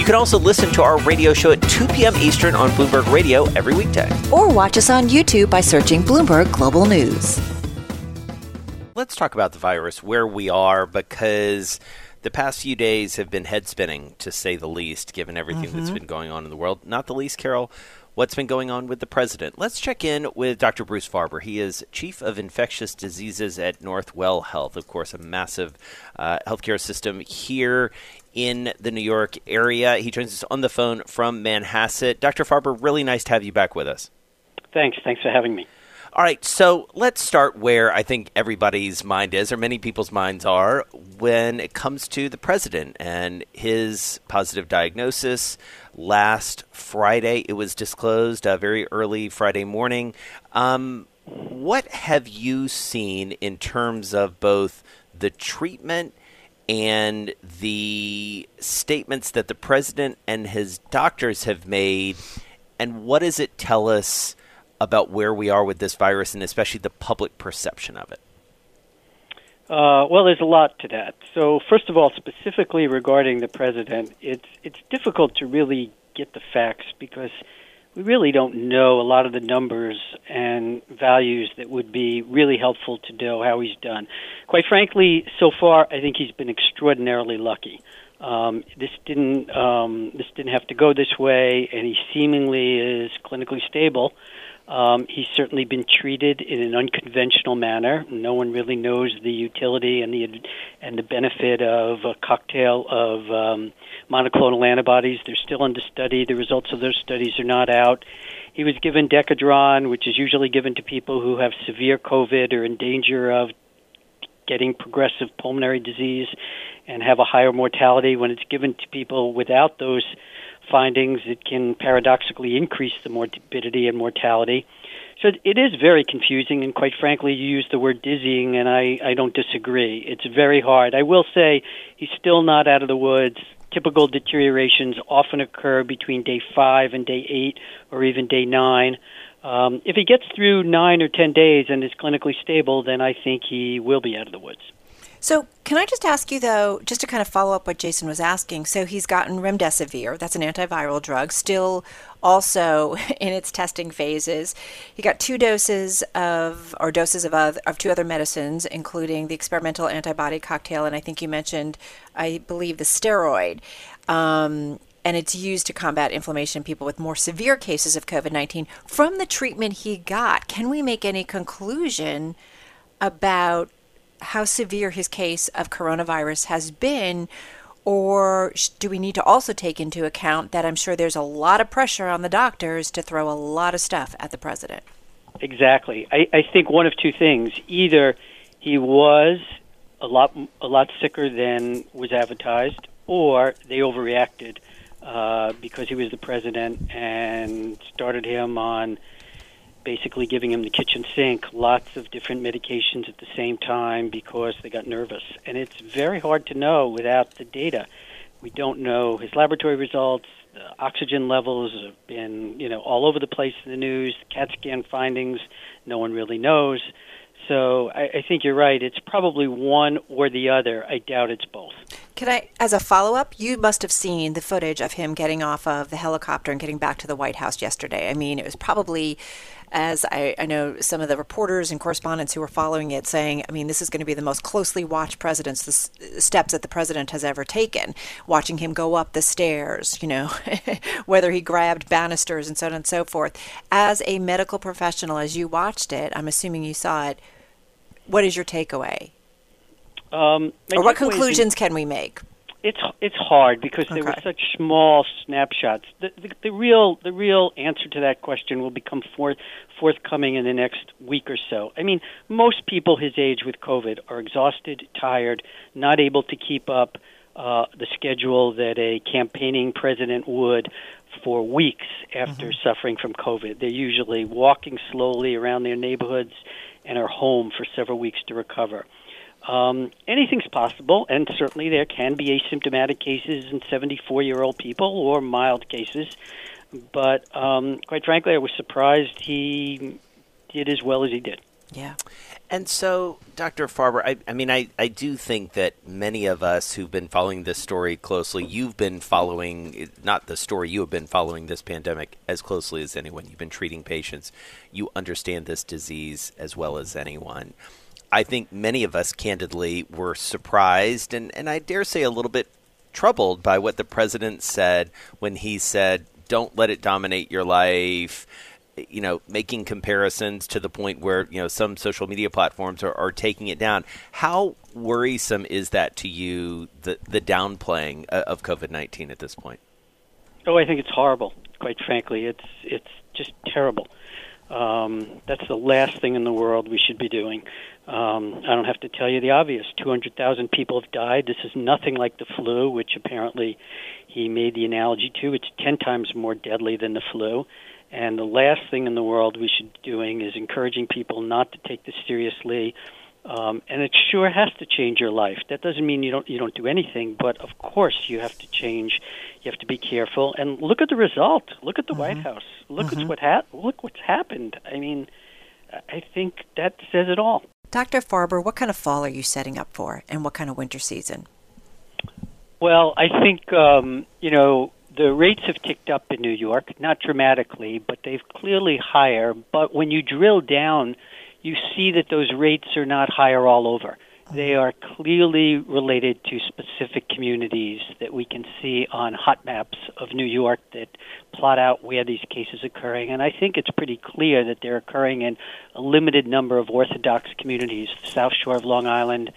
You can also listen to our radio show at 2 p.m. Eastern on Bloomberg Radio every weekday. Or watch us on YouTube by searching Bloomberg Global News. Let's talk about the virus, where we are, because the past few days have been head spinning, to say the least, given everything mm-hmm. that's been going on in the world. Not the least, Carol, what's been going on with the president. Let's check in with Dr. Bruce Farber. He is chief of infectious diseases at Northwell Health, of course, a massive uh, healthcare system here in the New York area. He joins us on the phone from Manhasset. Dr. Farber, really nice to have you back with us. Thanks. Thanks for having me. All right, so let's start where I think everybody's mind is, or many people's minds are, when it comes to the president and his positive diagnosis. Last Friday, it was disclosed uh, very early Friday morning. Um, what have you seen in terms of both the treatment and the statements that the president and his doctors have made, and what does it tell us about where we are with this virus and especially the public perception of it? Uh, well, there's a lot to that. So, first of all, specifically regarding the president, it's it's difficult to really get the facts because we really don't know a lot of the numbers and values that would be really helpful to know how he's done. Quite frankly, so far, I think he's been extraordinarily lucky. Um, this didn't um, this didn't have to go this way, and he seemingly is clinically stable. Um, he's certainly been treated in an unconventional manner. No one really knows the utility and the and the benefit of a cocktail of um, monoclonal antibodies. They're still under study. The results of those studies are not out. He was given Decadron, which is usually given to people who have severe COVID or in danger of getting progressive pulmonary disease and have a higher mortality. When it's given to people without those findings, it can paradoxically increase the morbidity and mortality. So it is very confusing, and quite frankly, you use the word dizzying, and I, I don't disagree. It's very hard. I will say he's still not out of the woods. Typical deteriorations often occur between day five and day eight, or even day nine. Um, if he gets through nine or ten days and is clinically stable, then I think he will be out of the woods. So, can I just ask you, though, just to kind of follow up what Jason was asking? So, he's gotten remdesivir, that's an antiviral drug, still also in its testing phases. He got two doses of, or doses of, other, of two other medicines, including the experimental antibody cocktail, and I think you mentioned, I believe, the steroid. Um, and it's used to combat inflammation in people with more severe cases of COVID 19. From the treatment he got, can we make any conclusion about how severe his case of coronavirus has been? Or do we need to also take into account that I'm sure there's a lot of pressure on the doctors to throw a lot of stuff at the president? Exactly. I, I think one of two things. Either he was a lot a lot sicker than was advertised, or they overreacted uh, because he was the president and started him on basically giving him the kitchen sink, lots of different medications at the same time because they got nervous. And it's very hard to know without the data. We don't know his laboratory results. The oxygen levels have been, you know, all over the place in the news. CAT scan findings, no one really knows. So I, I think you're right. It's probably one or the other. I doubt it's both. Can I, as a follow up, you must have seen the footage of him getting off of the helicopter and getting back to the White House yesterday. I mean, it was probably, as I, I know some of the reporters and correspondents who were following it saying, I mean, this is going to be the most closely watched president's steps that the president has ever taken. Watching him go up the stairs, you know, whether he grabbed banisters and so on and so forth. As a medical professional, as you watched it, I'm assuming you saw it what is your takeaway? Um, or what conclusions can we make? It's it's hard because okay. they were such small snapshots. The, the, the, real the real answer to that question will become forth, forthcoming in the next week or so. I mean, most people his age with COVID are exhausted, tired, not able to keep up uh, the schedule that a campaigning president would for weeks after mm-hmm. suffering from COVID. They're usually walking slowly around their neighborhoods and are home for several weeks to recover. Um, anything's possible, and certainly there can be asymptomatic cases in 74 year old people or mild cases. But um, quite frankly, I was surprised he did as well as he did. Yeah. And so, Dr. Farber, I, I, mean, I, I do think that many of us who've been following this story closely, you've been following, not the story, you have been following this pandemic as closely as anyone. You've been treating patients. You understand this disease as well as anyone. I think many of us, candidly, were surprised and, and I dare say a little bit troubled by what the president said when he said, don't let it dominate your life you know, making comparisons to the point where you know some social media platforms are, are taking it down. How worrisome is that to you? The the downplaying uh, of COVID nineteen at this point. Oh, I think it's horrible. Quite frankly, it's it's just terrible. Um, that's the last thing in the world we should be doing. Um, I don't have to tell you the obvious. 200,000 people have died. This is nothing like the flu, which apparently he made the analogy to. It's 10 times more deadly than the flu. And the last thing in the world we should be doing is encouraging people not to take this seriously. Um, and it sure has to change your life. That doesn't mean you don't you don't do anything, but of course you have to change. You have to be careful and look at the result. Look at the mm-hmm. White House. Look mm-hmm. at what ha- look what's happened. I mean, I think that says it all. Dr. Farber, what kind of fall are you setting up for, and what kind of winter season? Well, I think um, you know the rates have ticked up in New York, not dramatically, but they've clearly higher. But when you drill down, you see that those rates are not higher all over. They are clearly related to specific communities that we can see on hot maps of New York that plot out where these cases are occurring. And I think it's pretty clear that they're occurring in a limited number of Orthodox communities, the South Shore of Long Island,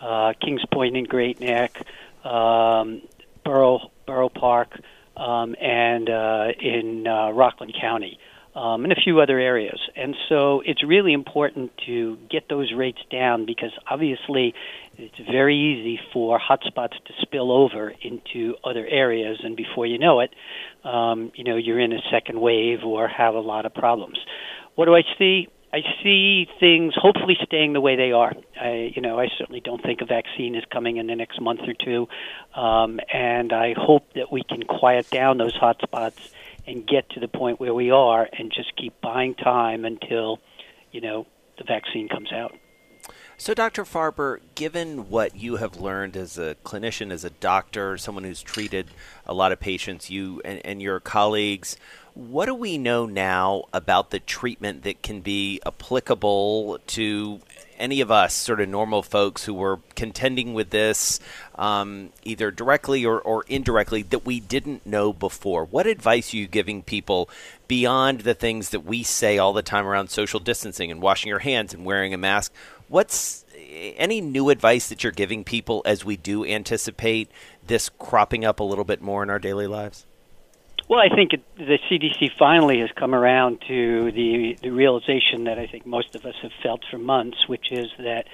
uh, Kings Point and Great Neck, um, Borough, Borough Park, um, and uh, in uh, Rockland County. Um, and a few other areas. And so it's really important to get those rates down because obviously it's very easy for hotspots to spill over into other areas, and before you know it, um, you know you're in a second wave or have a lot of problems. What do I see? I see things hopefully staying the way they are. I, you know, I certainly don't think a vaccine is coming in the next month or two, um, and I hope that we can quiet down those hotspots and get to the point where we are, and just keep buying time until, you know, the vaccine comes out. So, Dr. Farber, given what you have learned as a clinician, as a doctor, someone who's treated a lot of patients, you and, and your colleagues, what do we know now about the treatment that can be applicable to any of us, sort of normal folks who were contending with this, um, either directly or, or indirectly, that we didn't know before? What advice are you giving people beyond the things that we say all the time around social distancing and washing your hands and wearing a mask? What's any new advice that you're giving people as we do anticipate this cropping up a little bit more in our daily lives? Well, I think it, the CDC finally has come around to the, the realization that I think most of us have felt for months, which is that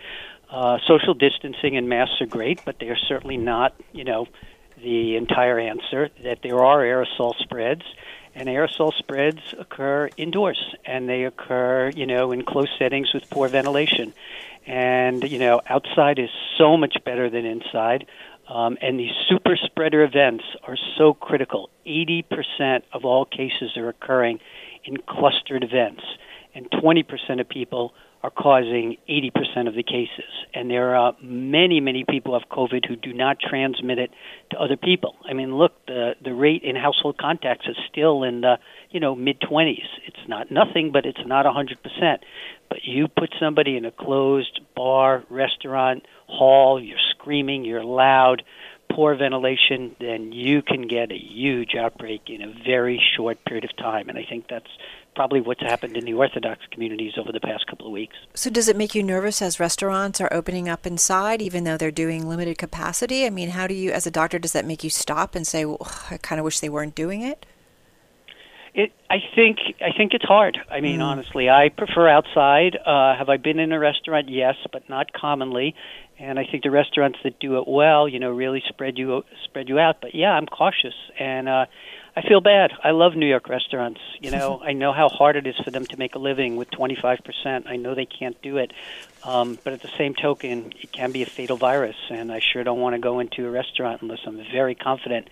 uh, social distancing and masks are great, but they are certainly not, you know, the entire answer. That there are aerosol spreads, and aerosol spreads occur indoors, and they occur, you know, in close settings with poor ventilation. And you know, outside is so much better than inside. Um, and these super spreader events are so critical. 80% of all cases are occurring in clustered events, and 20% of people are causing 80% of the cases. And there are many, many people have COVID who do not transmit it to other people. I mean, look, the the rate in household contacts is still in the you know mid 20s. It's not nothing, but it's not 100%. But you put somebody in a closed bar, restaurant, hall, you're screaming, you're loud, poor ventilation, then you can get a huge outbreak in a very short period of time. And I think that's probably what's happened in the Orthodox communities over the past couple of weeks. So, does it make you nervous as restaurants are opening up inside, even though they're doing limited capacity? I mean, how do you, as a doctor, does that make you stop and say, well, I kind of wish they weren't doing it? It, I think, I think it's hard. I mean, mm. honestly, I prefer outside. Uh, have I been in a restaurant? Yes, but not commonly. And I think the restaurants that do it well, you know, really spread you spread you out. But yeah, I'm cautious, and uh, I feel bad. I love New York restaurants. You know, I know how hard it is for them to make a living with 25%. I know they can't do it. Um, but at the same token, it can be a fatal virus, and I sure don't want to go into a restaurant unless I'm very confident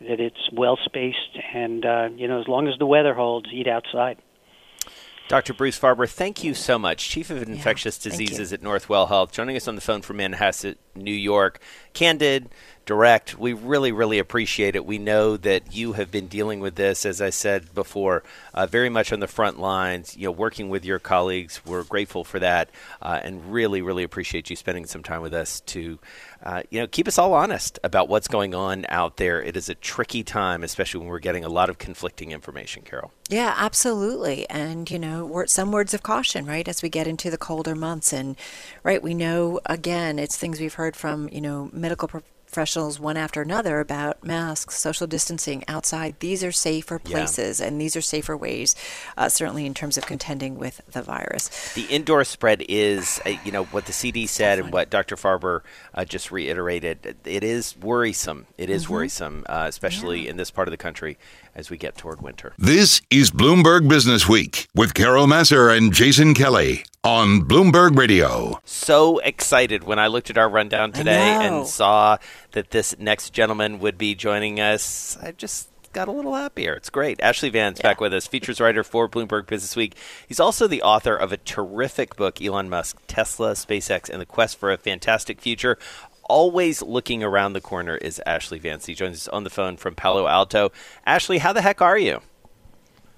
that it's well spaced and, uh, you know, as long as the weather holds, eat outside. Dr. Bruce Farber, thank you so much. Chief of Infectious yeah, Diseases at Northwell Health, joining us on the phone from Manhasset, New York. Candid, direct. We really, really appreciate it. We know that you have been dealing with this, as I said before, uh, very much on the front lines. You know, working with your colleagues. We're grateful for that, uh, and really, really appreciate you spending some time with us to, uh, you know, keep us all honest about what's going on out there. It is a tricky time, especially when we're getting a lot of conflicting information. Carol. Yeah, absolutely. And you know, some words of caution, right, as we get into the colder months, and right, we know again, it's things we've heard from you know medical professionals one after another about masks, social distancing outside. These are safer places, yeah. and these are safer ways, uh, certainly in terms of contending with the virus. The indoor spread is, uh, you know, what the CD said and what Dr. Farber uh, just reiterated. It is worrisome. It is mm-hmm. worrisome, uh, especially yeah. in this part of the country as we get toward winter. This is Bloomberg Business Week with Carol Massar and Jason Kelly on Bloomberg Radio. So excited when I looked at our rundown today and saw that this next gentleman would be joining us. I just got a little happier. It's great. Ashlee Vance yeah. back with us, features writer for Bloomberg Business Week. He's also the author of a terrific book, Elon Musk, Tesla, SpaceX, and the Quest for a Fantastic Future always looking around the corner is Ashlee Vance. He joins us on the phone from Palo Alto. Ashlee, how the heck are you?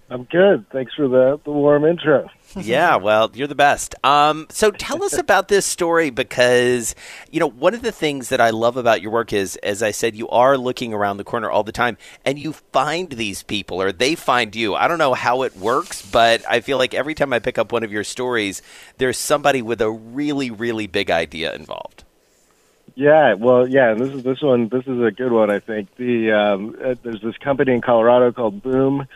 I'm good. Thanks for the, the warm intro. yeah, well, you're the best. Um, so tell us about this story because, you know, one of the things that I love about your work is, as I said, you are looking around the corner all the time and you find these people or they find you. I don't know how it works, but I feel like every time I pick up one of your stories, there's somebody with a really, really big idea involved. Yeah, well, yeah, and this is this one. This is a good one, I think. The um, uh, there's this company in Colorado called Boom.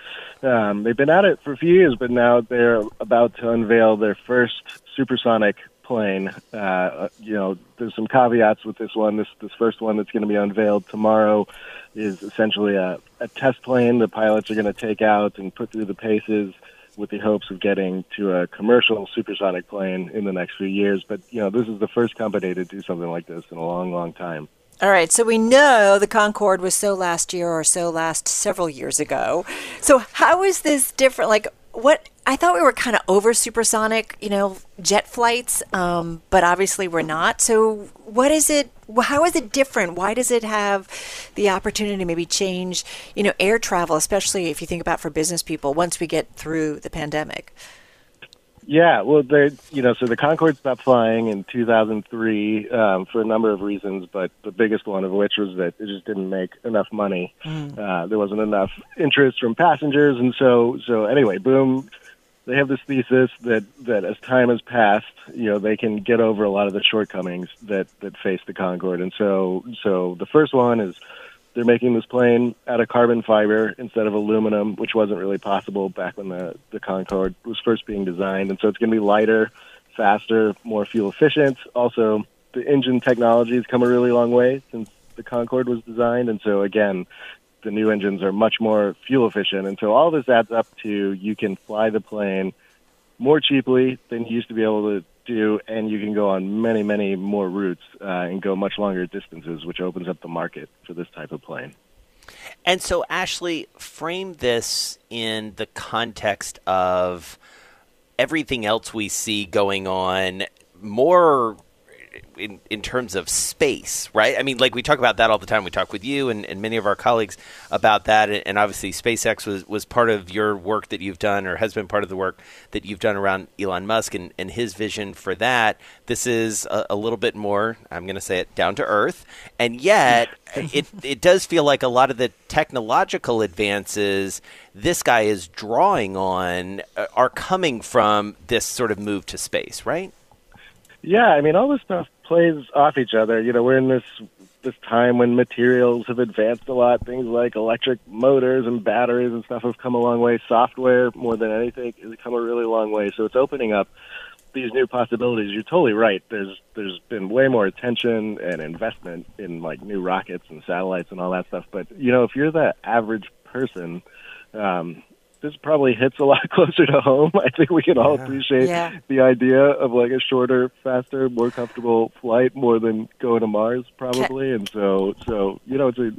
Um, they've been at it for a few years, but now they're about to unveil their first supersonic plane. Uh, uh you know, there's some caveats with this one. This this first one that's going to be unveiled tomorrow is essentially a, a test plane. The pilots are going to take out and put through the paces with the hopes of getting to a commercial supersonic plane in the next few years. But you know, this is the first company to do something like this in a long, long time. All right, so we know the Concorde was so last year or so last several years ago. So how is this different? Like, what I thought we were kind of over supersonic, you know, jet flights, um, but obviously we're not. So, what is it? How is it different? Why does it have the opportunity to maybe change, you know, air travel, especially if you think about for business people once we get through the pandemic? Yeah, well, they, you know, so the Concorde stopped flying in 2003 um, for a number of reasons, but the biggest one of which was that it just didn't make enough money. Mm. Uh, there wasn't enough interest from passengers, and so, so anyway, boom. They have this thesis that that as time has passed, you know, they can get over a lot of the shortcomings that that face the Concorde, and so, so the first one is they're making this plane out of carbon fiber instead of aluminum, which wasn't really possible back when the, the Concorde was first being designed. And so it's going to be lighter, faster, more fuel efficient. Also, the engine technology has come a really long way since the Concorde was designed. And so, again, the new engines are much more fuel efficient. And so all this adds up to you can fly the plane more cheaply than you used to be able to do, and you can go on many, many more routes uh, and go much longer distances, which opens up the market for this type of plane. And so, Ashlee, frame this in the context of everything else we see going on more in, in terms of space, right? I mean, like we talk about that all the time. We talk with you and, and many of our colleagues about that. And obviously, SpaceX was, was part of your work that you've done, or has been part of the work that you've done around Elon Musk and, and his vision for that. This is a, a little bit more, I'm going to say it, down to earth. And yet, it, it does feel like a lot of the technological advances this guy is drawing on uh, are coming from this sort of move to space, right? Yeah, I mean, all this stuff plays off each other. You know, we're in this this time when materials have advanced a lot. Things like electric motors and batteries and stuff have come a long way. Software, more than anything, has come a really long way. So it's opening up these new possibilities. You're totally right. There's there's been way more attention and investment in like new rockets and satellites and all that stuff. But you know, if you're the average person. Um, this probably hits a lot closer to home. I think we can all Yeah. appreciate Yeah. the idea of like a shorter, faster, more comfortable flight more than going to Mars, probably. And so, so you know, it's a,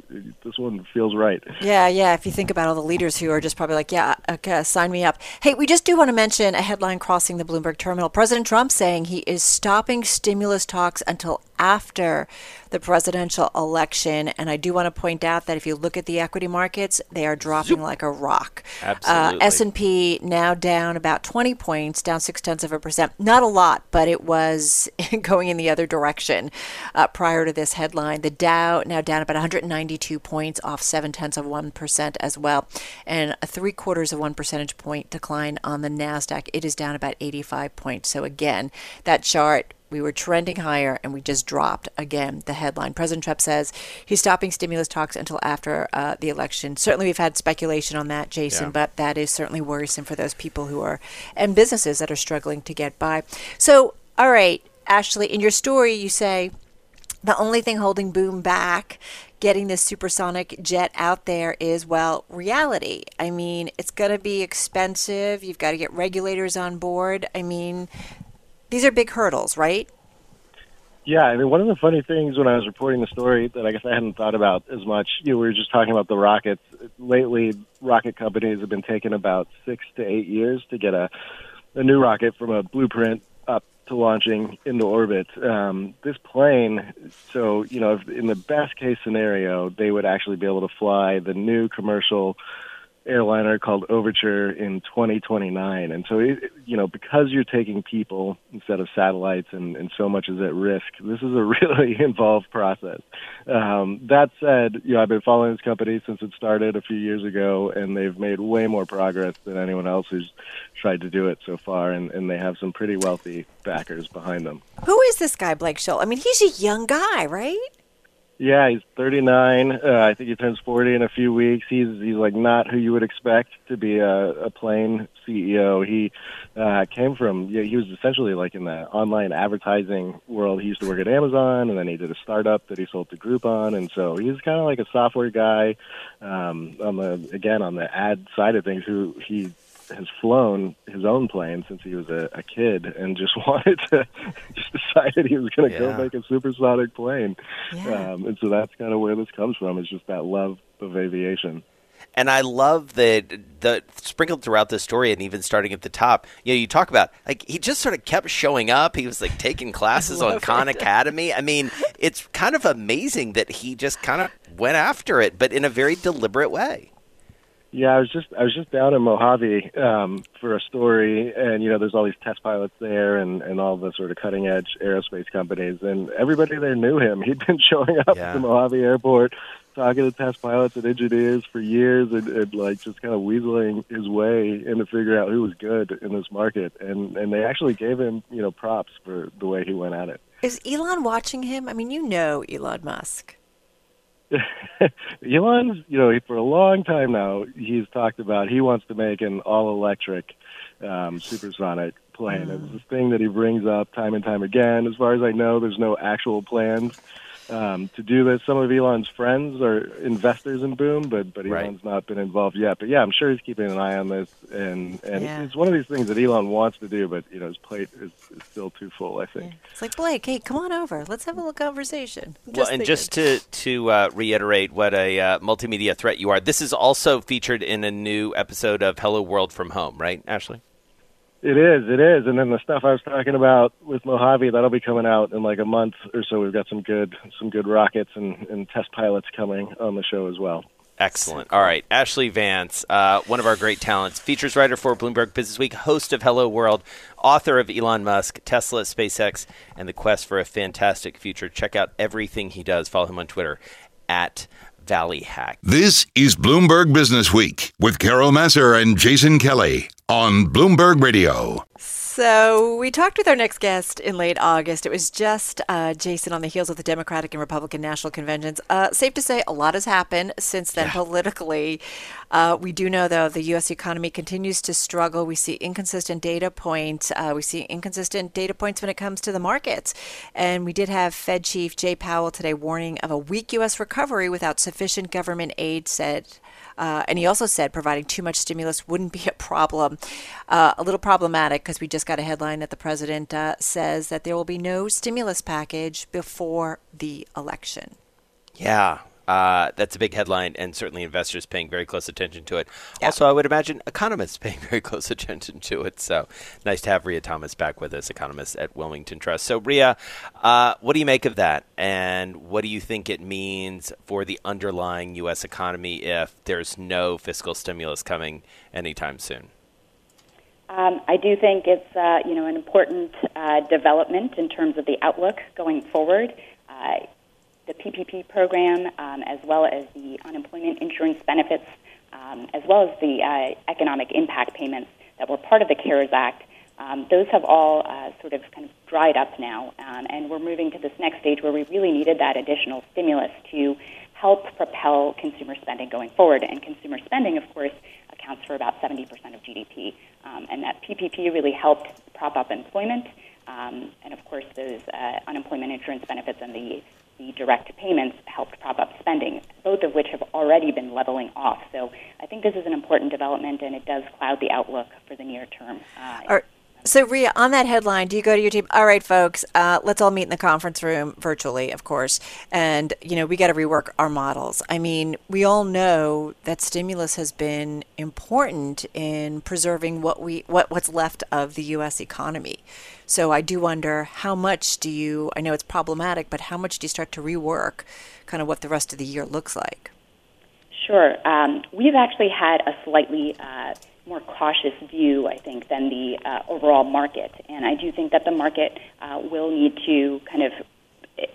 this one feels right. Yeah, yeah. If you think about all the leaders who are just probably like, yeah, uh, okay, sign me up. Hey, we just do want to mention a headline crossing the Bloomberg terminal. President Trump saying he is stopping stimulus talks until after the presidential election. And I do want to point out that if you look at the equity markets, they are dropping like a rock. Absolutely. Uh, S&P now down about 20 points, down six tenths of a percent. Not a lot, but it was going in the other direction uh, prior to this headline. The Dow now down about 192 points, off seven tenths of one percent as well, and a three quarters of one percentage point decline on the Nasdaq. It is down about 85 points. So again, that chart we were trending higher and we just dropped again. The headline President Trump says he's stopping stimulus talks until after uh, the election. Certainly, we've had speculation on that, Jason, Yeah. but that is certainly worrisome for those people who are and businesses that are struggling to get by. So, all right, Ashlee, in your story, you say the only thing holding Boom back getting this supersonic jet out there is, well, reality. I mean, it's going to be expensive. You've got to get regulators on board. I mean, these are big hurdles, right? Yeah, I mean, one of the funny things when I was reporting the story that I guess I hadn't thought about as much, you know, we were just talking about the rockets. Lately, rocket companies have been taking about six to eight years to get a, a new rocket from a blueprint up to launching into orbit. Um, this plane, so, you know, if, in the best case scenario, they would actually be able to fly the new commercial airliner called Overture in 2029. And so, it, you know, because you're taking people instead of satellites and, and so much is at risk, this is a really involved process. Um, that said, you know, I've been following this company since it started a few years ago, and they've made way more progress than anyone else who's tried to do it so far, and, and they have some pretty wealthy backers behind them. Who is this guy, Blake Scholl? I mean, he's a young guy, right? Yeah, he's 39. Uh, I think he turns 40 in a few weeks. He's he's like not who you would expect to be a, a plane CEO. He uh, came from yeah, he was essentially like in the online advertising world. He used to work at Amazon, and then he did a startup that he sold to Groupon, and so he's kind of like a software guy. Um, on the again on the ad side of things, who he has flown his own plane since he was a, a kid and just wanted to just decided he was going to Yeah. go make a supersonic plane Yeah. um, and so that's kind of where this comes from. It's just that love of aviation. And I love that the sprinkled throughout the story, and even starting at the top. You know, you talk about like he just sort of kept showing up. He was like taking classes on Khan it. Academy. I mean, it's kind of amazing that he just kind of went after it, but in a very deliberate way. Yeah, I was just I was just down in Mojave um, for a story, and you know, there's all these test pilots there, and and all the sort of cutting edge aerospace companies, and everybody there knew him. He'd been showing up Yeah. at the Mojave airport, talking to test pilots and engineers for years, and, and like just kind of weaseling his way into figuring out who was good in this market, and and they actually gave him you know props for the way he went at it. Is Elon watching him? I mean, you know Elon Musk. Elon's, you know, for a long time now, he's talked about he wants to make an all-electric um, supersonic plane. It's this thing that he brings up time and time again. As far as I know, there's no actual plans um, to do this. Some of Elon's friends are investors in Boom, but but Right. Elon's not been involved yet. But yeah, I'm sure he's keeping an eye on this, and and Yeah. it's one of these things that Elon wants to do, but you know, his plate is, is still too full. I think. It's like Blake, hey, come on over. Let's have a little conversation. I'm well, and thinking. just to to uh, reiterate what a uh, multimedia threat you are, this is also featured in a new episode of Hello World from Home, right, Ashlee? It is, it is. And then the stuff I was talking about with Mojave, that'll be coming out in like a month or so. We've got some good some good rockets and, and test pilots coming on the show as well. Excellent. All right, Ashlee Vance, uh, one of our great talents, features writer for Bloomberg Business Week, host of Hello World, author of Elon Musk, Tesla, SpaceX, and the quest for a fantastic future. Check out everything he does. Follow him on Twitter at Valley Hack. This is Bloomberg Business Week with Carol Massar and Jason Kelly on Bloomberg Radio. So we talked with our next guest in late August. It was just uh, Jason on the heels of the Democratic and Republican national conventions. Uh, safe to say, a lot has happened since then yeah. politically. Uh, we do know, though, the U.S. economy continues to struggle. We see inconsistent data points. Uh, we see inconsistent data points when it comes to the markets. And we did have Fed Chief Jay Powell today warning of a weak U.S. recovery without sufficient government aid, said uh, and he also said providing too much stimulus wouldn't be a problem. Uh, a little problematic because we just got a headline that the president uh, says that there will be no stimulus package before the election. Yeah, uh, that's a big headline, and certainly investors paying very close attention to it. Yeah. Also, I would imagine economists paying very close attention to it. So nice to have Rhea Thomas back with us, economist at Wilmington Trust. So, Rhea, uh, what do you make of that, and what do you think it means for the underlying U.S. economy if there's no fiscal stimulus coming anytime soon? Um, I do think it's uh, you know an important uh, development in terms of the outlook going forward. The PPP program, um, as well as the unemployment insurance benefits, um, as well as the uh, economic impact payments that were part of the CARES Act, um, those have all uh, sort of kind of dried up now, um, and we're moving to this next stage where we really needed that additional stimulus to help propel consumer spending going forward. And consumer spending, of course, accounts for about 70% of GDP, um, and that PPP really helped prop up employment. Um, and of course, those uh, unemployment insurance benefits and the the direct payments helped prop up spending, both of which have already been leveling off. So I think this is an important development, and it does cloud the outlook for the near term. Uh, so, Rhea, on that headline, do you go to your team? All right, folks, uh, let's all meet in the conference room virtually, of course. And, you know, we got to rework our models. I mean, we all know that stimulus has been important in preserving what we what, what's left of the U.S. economy. So I do wonder how much do you, I know it's problematic, but how much do you start to rework kind of what the rest of the year looks like? Sure. Um, we've actually had a slightly uh, more cautious view, I think, than the uh, overall market. And I do think that the market uh, will need to kind of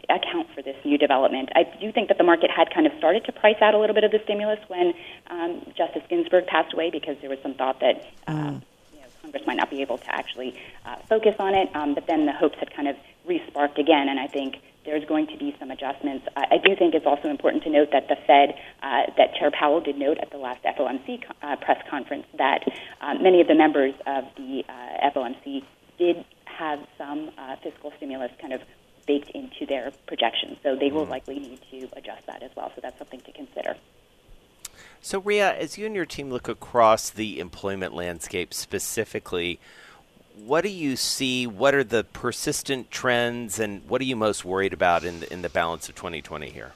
account for this new development. I do think that the market had kind of started to price out a little bit of the stimulus when um, Justice Ginsburg passed away because there was some thought that uh, mm. you know, Congress might not be able to actually uh, focus on it. Um, but then the hopes had kind of resparked again, and I think there's going to be some adjustments. I, I do think it's also important to note that the Fed, uh, that Chair Powell did note at the last FOMC uh, press conference that uh, many of the members of the uh, FOMC did have some uh, fiscal stimulus kind of baked into their projections. So they will mm. likely need to adjust that as well. So that's something to consider. So, Rhea, as you and your team look across the employment landscape specifically, what do you see? What are the persistent trends, and what are you most worried about in the, in the balance of 2020 here?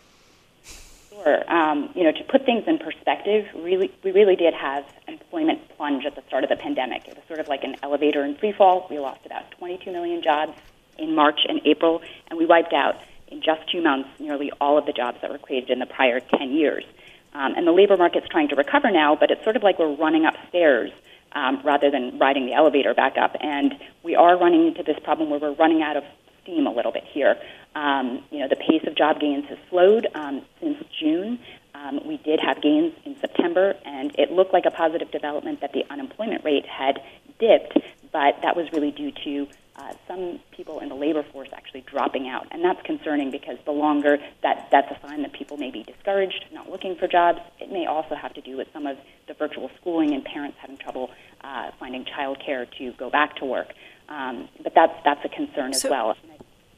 Sure. Um, you know, to put things in perspective, really, we really did have employment plunge at the start of the pandemic. It was sort of like an elevator in free fall. We lost about 22 million jobs in March and April, and we wiped out in just two months nearly all of the jobs that were created in the prior 10 years. Um, and the labor market's trying to recover now, but it's sort of like we're running upstairs um, rather than riding the elevator back up. And we are running into this problem where we're running out of steam a little bit here. Um, you know, the pace of job gains has slowed um, since June. Um, we did have gains in September, and it looked like a positive development that the unemployment rate had dipped, but that was really due to uh, some people in the labor force actually dropping out. And that's concerning because the longer that that's a sign that people may be discouraged, not looking for jobs. It may also have to do with some of the virtual schooling and parents having trouble uh, finding childcare to go back to work. Um, but that's that's a concern so, as well.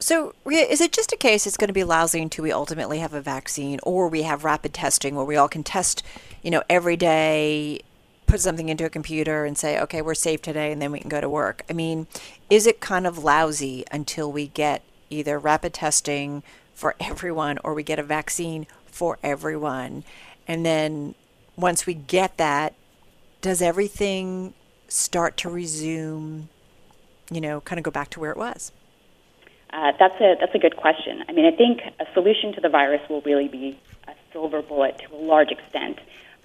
So, is it just a case it's going to be lousy until we ultimately have a vaccine, or we have rapid testing where we all can test, you know, every day put something into a computer and say, okay, we're safe today, and then we can go to work. I mean, is it kind of lousy until we get either rapid testing for everyone or we get a vaccine for everyone? And then once we get that, does everything start to resume, you know, kind of go back to where it was? Uh, that's a that's a good question. I mean, I think a solution to the virus will really be a silver bullet to a large extent.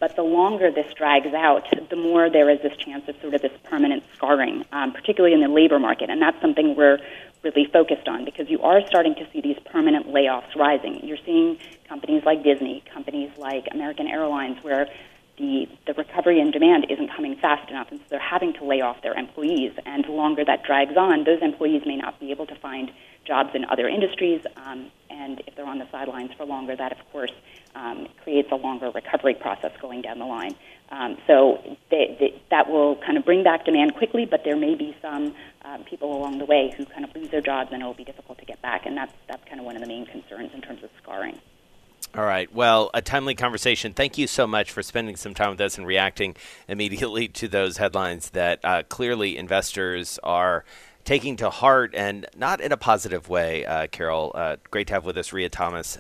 But the longer this drags out, the more there is this chance of sort of this permanent scarring, um, particularly in the labor market. And that's something we're really focused on because you are starting to see these permanent layoffs rising. You're seeing companies like Disney, companies like American Airlines, where the, the recovery in demand isn't coming fast enough, and so they're having to lay off their employees. And the longer that drags on, those employees may not be able to find jobs in other industries. Um, and if they're on the sidelines for longer, that of course um, creates a longer recovery process going down the line. Um, so they, they, that will kind of bring back demand quickly, but there may be some um, people along the way who kind of lose their jobs, and it will be difficult to get back. And that's that's kind of one of the main concerns in terms of scarring. All right. Well, a timely conversation. Thank you so much for spending some time with us and reacting immediately to those headlines that uh, clearly investors are taking to heart and not in a positive way. Uh, Carol, uh, great to have with us Rhea Thomas,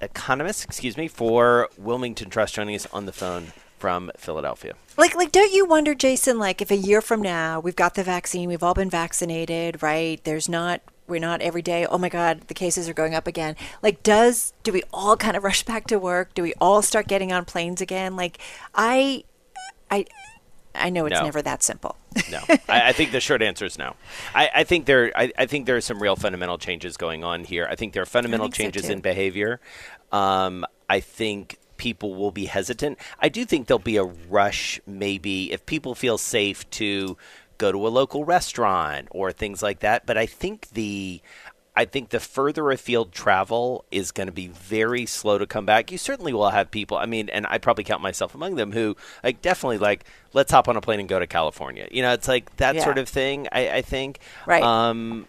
economist, excuse me, for Wilmington Trust, joining us on the phone from Philadelphia. Like, like, don't you wonder, Jason? Like, if a year from now we've got the vaccine, we've all been vaccinated, right? There's not we're not every day oh my god the cases are going up again like does do we all kind of rush back to work do we all start getting on planes again like i i I know it's No. never that simple. No, I, I think the short answer is no. I, I think there, I, I think there are some real fundamental changes going on here. I think there are fundamental think so, changes in behavior. Um, I think people will be hesitant. I do think there'll be a rush, maybe if people feel safe to go to a local restaurant or things like that. But I think the I think the further afield travel is going to be very slow to come back. You certainly will have people. I mean, and I probably count myself among them who like definitely like let's hop on a plane and go to California. You know, it's like that Yeah. sort of thing. I, I think. Right. Um,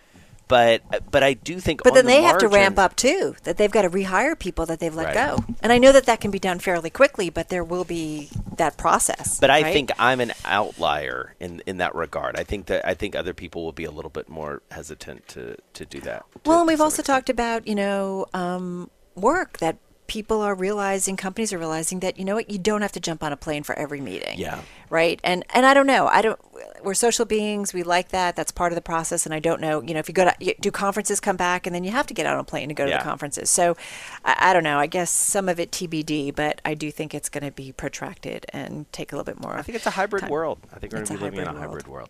but but I do think. But then the they have to ramp up too. That they've got to rehire people that they've let Right. go. And I know that that can be done fairly quickly, but there will be that process. But I right? think I'm an outlier in in that regard. I think that I think other people will be a little bit more hesitant to to do that. to- Well, and we've also extent. talked about, you know, um, work that people are realizing, companies are realizing that, you know what, you don't have to jump on a plane for every meeting. Yeah. Right. And and I don't know. I don't. We're social beings. We like that. That's part of the process. And I don't know. You know, if you go to you- do conferences, come back, and then you have to get on a plane to go to Yeah. the conferences. So I, I don't know. I guess some of it TBD, but I do think it's going to be protracted and take a little bit more. I think it's a hybrid time. world. I think we're going to be living in a hybrid hybrid world.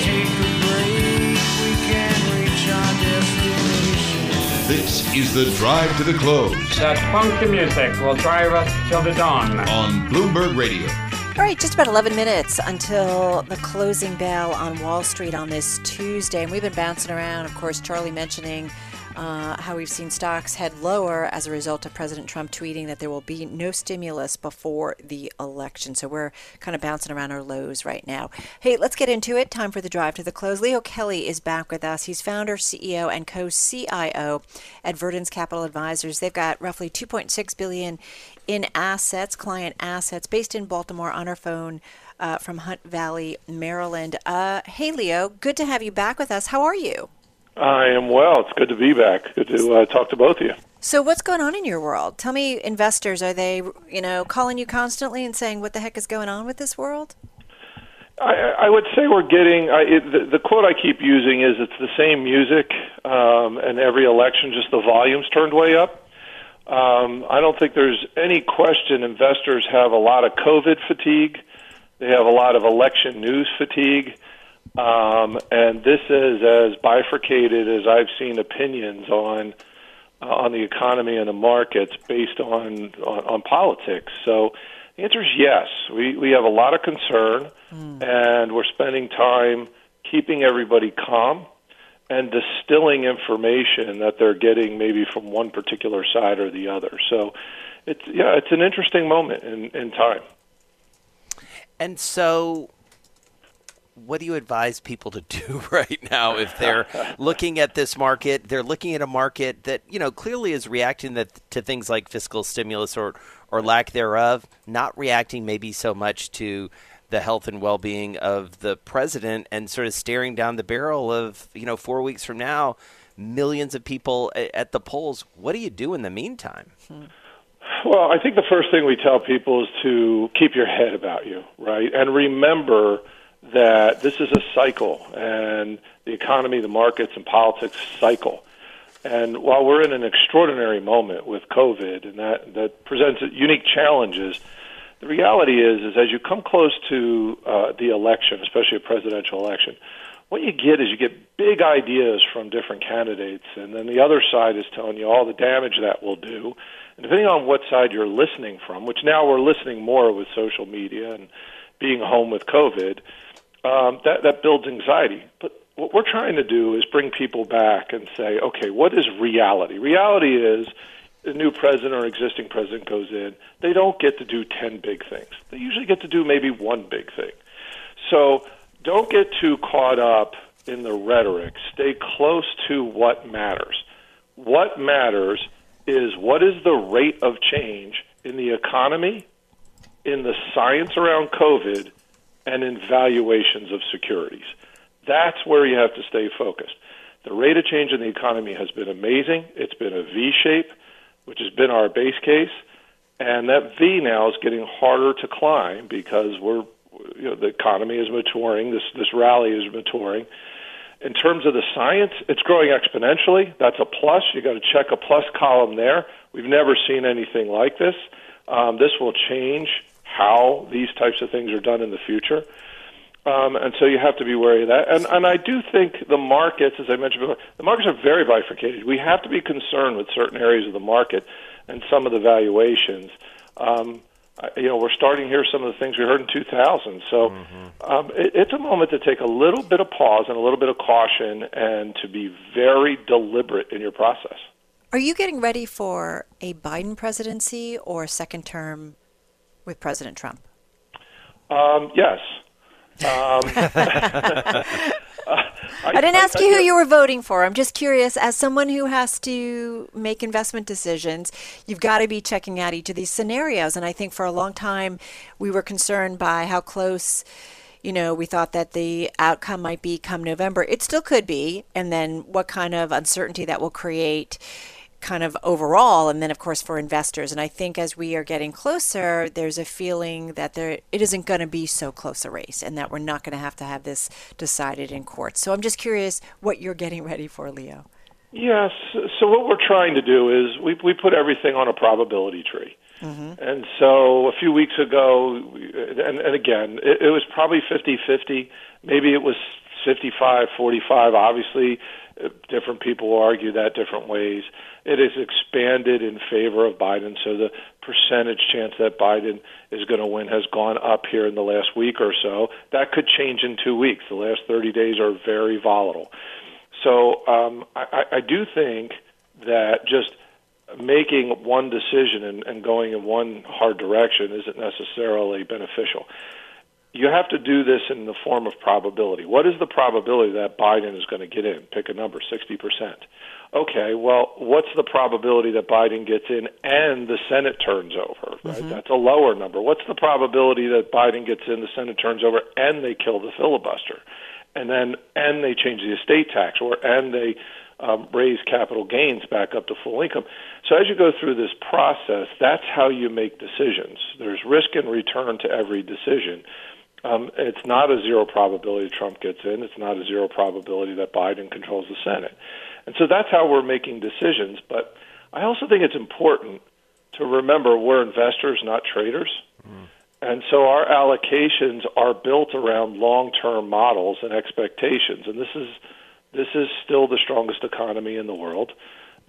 This is the drive to the close That funky music will drive us till the dawn. on Bloomberg Radio. All right, just about 11 minutes until the closing bell on Wall Street on this Tuesday. And we've been bouncing around, of course, Charlie mentioning uh, how we've seen stocks head lower as a result of President Trump tweeting that there will be no stimulus before the election. So we're kind of bouncing around our lows right now. Hey, let's get into it. Time for the drive to the close. Leo Kelly is back with us. He's founder, CEO, and co-CIO at Verdence Capital Advisors. They've got roughly 2.6 billion in assets, client assets, based in Baltimore on our phone uh, from Hunt Valley, Maryland. Uh, hey, Leo, good to have you back with us. How are you? I am well. It's good to be back. Good to uh, talk to both of you. So, what's going on in your world? Tell me, investors, are they, you know, calling you constantly and saying, "What the heck is going on with this world?" I, I would say we're getting I, it, the, the quote I keep using is it's the same music, um, and every election, just the volumes turned way up. Um, I don't think there's any question investors have a lot of COVID fatigue. They have a lot of election news fatigue. Um, and this is as bifurcated as I've seen opinions on uh, on the economy and the markets based on, on on politics. So the answer is yes. We we have a lot of concern, and we're spending time keeping everybody calm and distilling information that they're getting maybe from one particular side or the other. So it's yeah, it's an interesting moment in, in time. And so, what do you advise people to do right now if they're looking at this market? They're looking at a market that you know clearly is reacting that, to things like fiscal stimulus or or lack thereof, not reacting maybe so much to the health and well-being of the president, and sort of staring down the barrel of you know four weeks from now, millions of people at the polls. What do you do in the meantime? Well, I think the first thing we tell people is to keep your head about you, right? And remember that this is a cycle, and the economy, the markets, and politics cycle. And while we're in an extraordinary moment with COVID, and that that presents unique challenges, the reality is is as you come close to uh, the election, especially a presidential election, what you get is you get big ideas from different candidates, and then the other side is telling you all the damage that will do. And depending on what side you're listening from, which now we're listening more with social media and being home with COVID, um, that that builds anxiety. But what we're trying to do is bring people back and say, okay, what is reality? Reality is a new president or existing president goes in, they don't get to do 10 big things. They usually get to do maybe one big thing. So don't get too caught up in the rhetoric. Stay close to what matters. What matters is what is the rate of change in the economy, in the science around COVID, and in valuations of securities. That's where you have to stay focused. The rate of change in the economy has been amazing. It's been a V shape, which has been our base case, and that V now is getting harder to climb because we're you know, the economy is maturing. This this rally is maturing. In terms of the science, it's growing exponentially. That's a plus. You got to check a plus column there. We've never seen anything like this. Um, this will change how these types of things are done in the future. Um, and so you have to be wary of that. And, and I do think the markets, as I mentioned before, the markets are very bifurcated. We have to be concerned with certain areas of the market and some of the valuations. Um, you know, we're starting here some of the things we heard in 2000. So mm-hmm. um, it, it's a moment to take a little bit of pause and a little bit of caution and to be very deliberate in your process. Are you getting ready for a Biden presidency or a second term with President Trump? Um, yes. Um, I, I, didn't ask I, you who you were voting for. I'm just curious, as someone who has to make investment decisions, you've got to be checking out each of these scenarios. And I think for a long time, we were concerned by how close you know, we thought that the outcome might be come November. It still could be. And then what kind of uncertainty that will create kind of overall and then of course for investors. And i think as we are getting closer there's a feeling that there it isn't going to be so close a race and that we're not going to have to have this decided in court. So i'm just curious what you're getting ready for leo. Yes. So what we're trying to do is we, we put everything on a probability tree. Mm-hmm. and so a few weeks ago and, and again it, it was probably 50-50 maybe it was 55 45 obviously different people argue that different ways it has expanded in favor of Biden. So the percentage chance that Biden is going to win has gone up here in the last week or so. That could change in two weeks. The last 30 days are very volatile. So um, I, I do think that just making one decision and, and going in one hard direction isn't necessarily beneficial you have to do this in the form of probability. What is the probability that Biden is going to get in? Pick a number, 60%. Okay, well, what's the probability that Biden gets in and the Senate turns over? Right? Mm-hmm. That's a lower number. What's the probability that Biden gets in, the Senate turns over, and they kill the filibuster? And then, and they change the estate tax, or and they um, raise capital gains back up to full income. So as you go through this process, that's how you make decisions. There's risk and return to every decision. Um, it's not a zero probability Trump gets in. It's not a zero probability that Biden controls the Senate. And so that's how we're making decisions. But I also think it's important to remember we're investors, not traders. Mm. And so our allocations are built around long-term models and expectations. And this is this is still the strongest economy in the world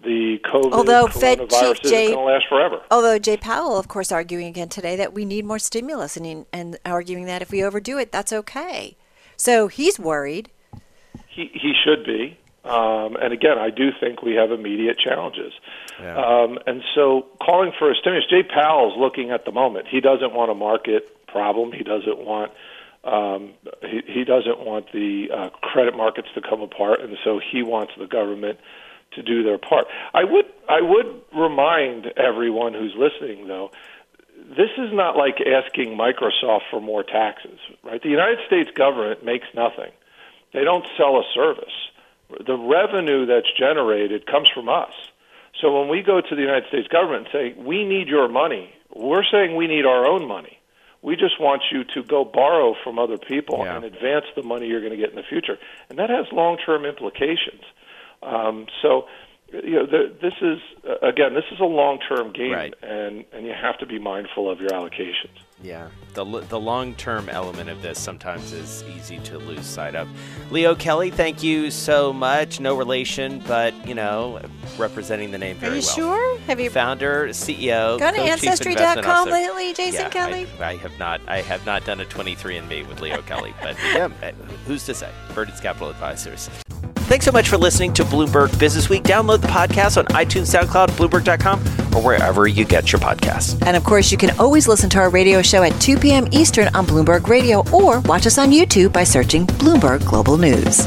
the COVID although Fed Chief Jay, going to last forever. Although Jay Powell, of course, arguing again today that we need more stimulus, and and arguing that if we overdo it, that's okay. So he's worried. He he should be. Um, and again, I do think we have immediate challenges. Yeah. Um, and so calling for a stimulus, Jay Powell's looking at the moment. He doesn't want a market problem. He doesn't want um, he, he doesn't want the uh, credit markets to come apart, and so he wants the government to do their part. I would I would remind everyone who's listening though, this is not like asking Microsoft for more taxes, right? The United States government makes nothing. They don't sell a service. The revenue that's generated comes from us. So when we go to the United States government and say, "We need your money," we're saying we need our own money. We just want you to go borrow from other people Yeah. and advance the money you're going to get in the future, and that has long-term implications. Um, so, you know, the, this is uh, again, this is a long-term game, Right. and and you have to be mindful of your allocations. Yeah, the the long term element of this sometimes is easy to lose sight of. Leo Kelly, thank you so much. No relation, but you know, representing the name Are you well. sure? Have you Founder, CEO, gone to ancestry.com lately, Jason Yeah, Kelly? I, I have not. I have not done a 23andMe with Leo Kelly, but yeah, uh, who's to say? Verdence Capital Advisors. Thanks so much for listening to Bloomberg Businessweek. Download the podcast on iTunes, SoundCloud, Bloomberg.com, or wherever you get your podcasts. And of course, you can always listen to our radio show at 2 p.m. Eastern on Bloomberg Radio or watch us on YouTube by searching Bloomberg Global News.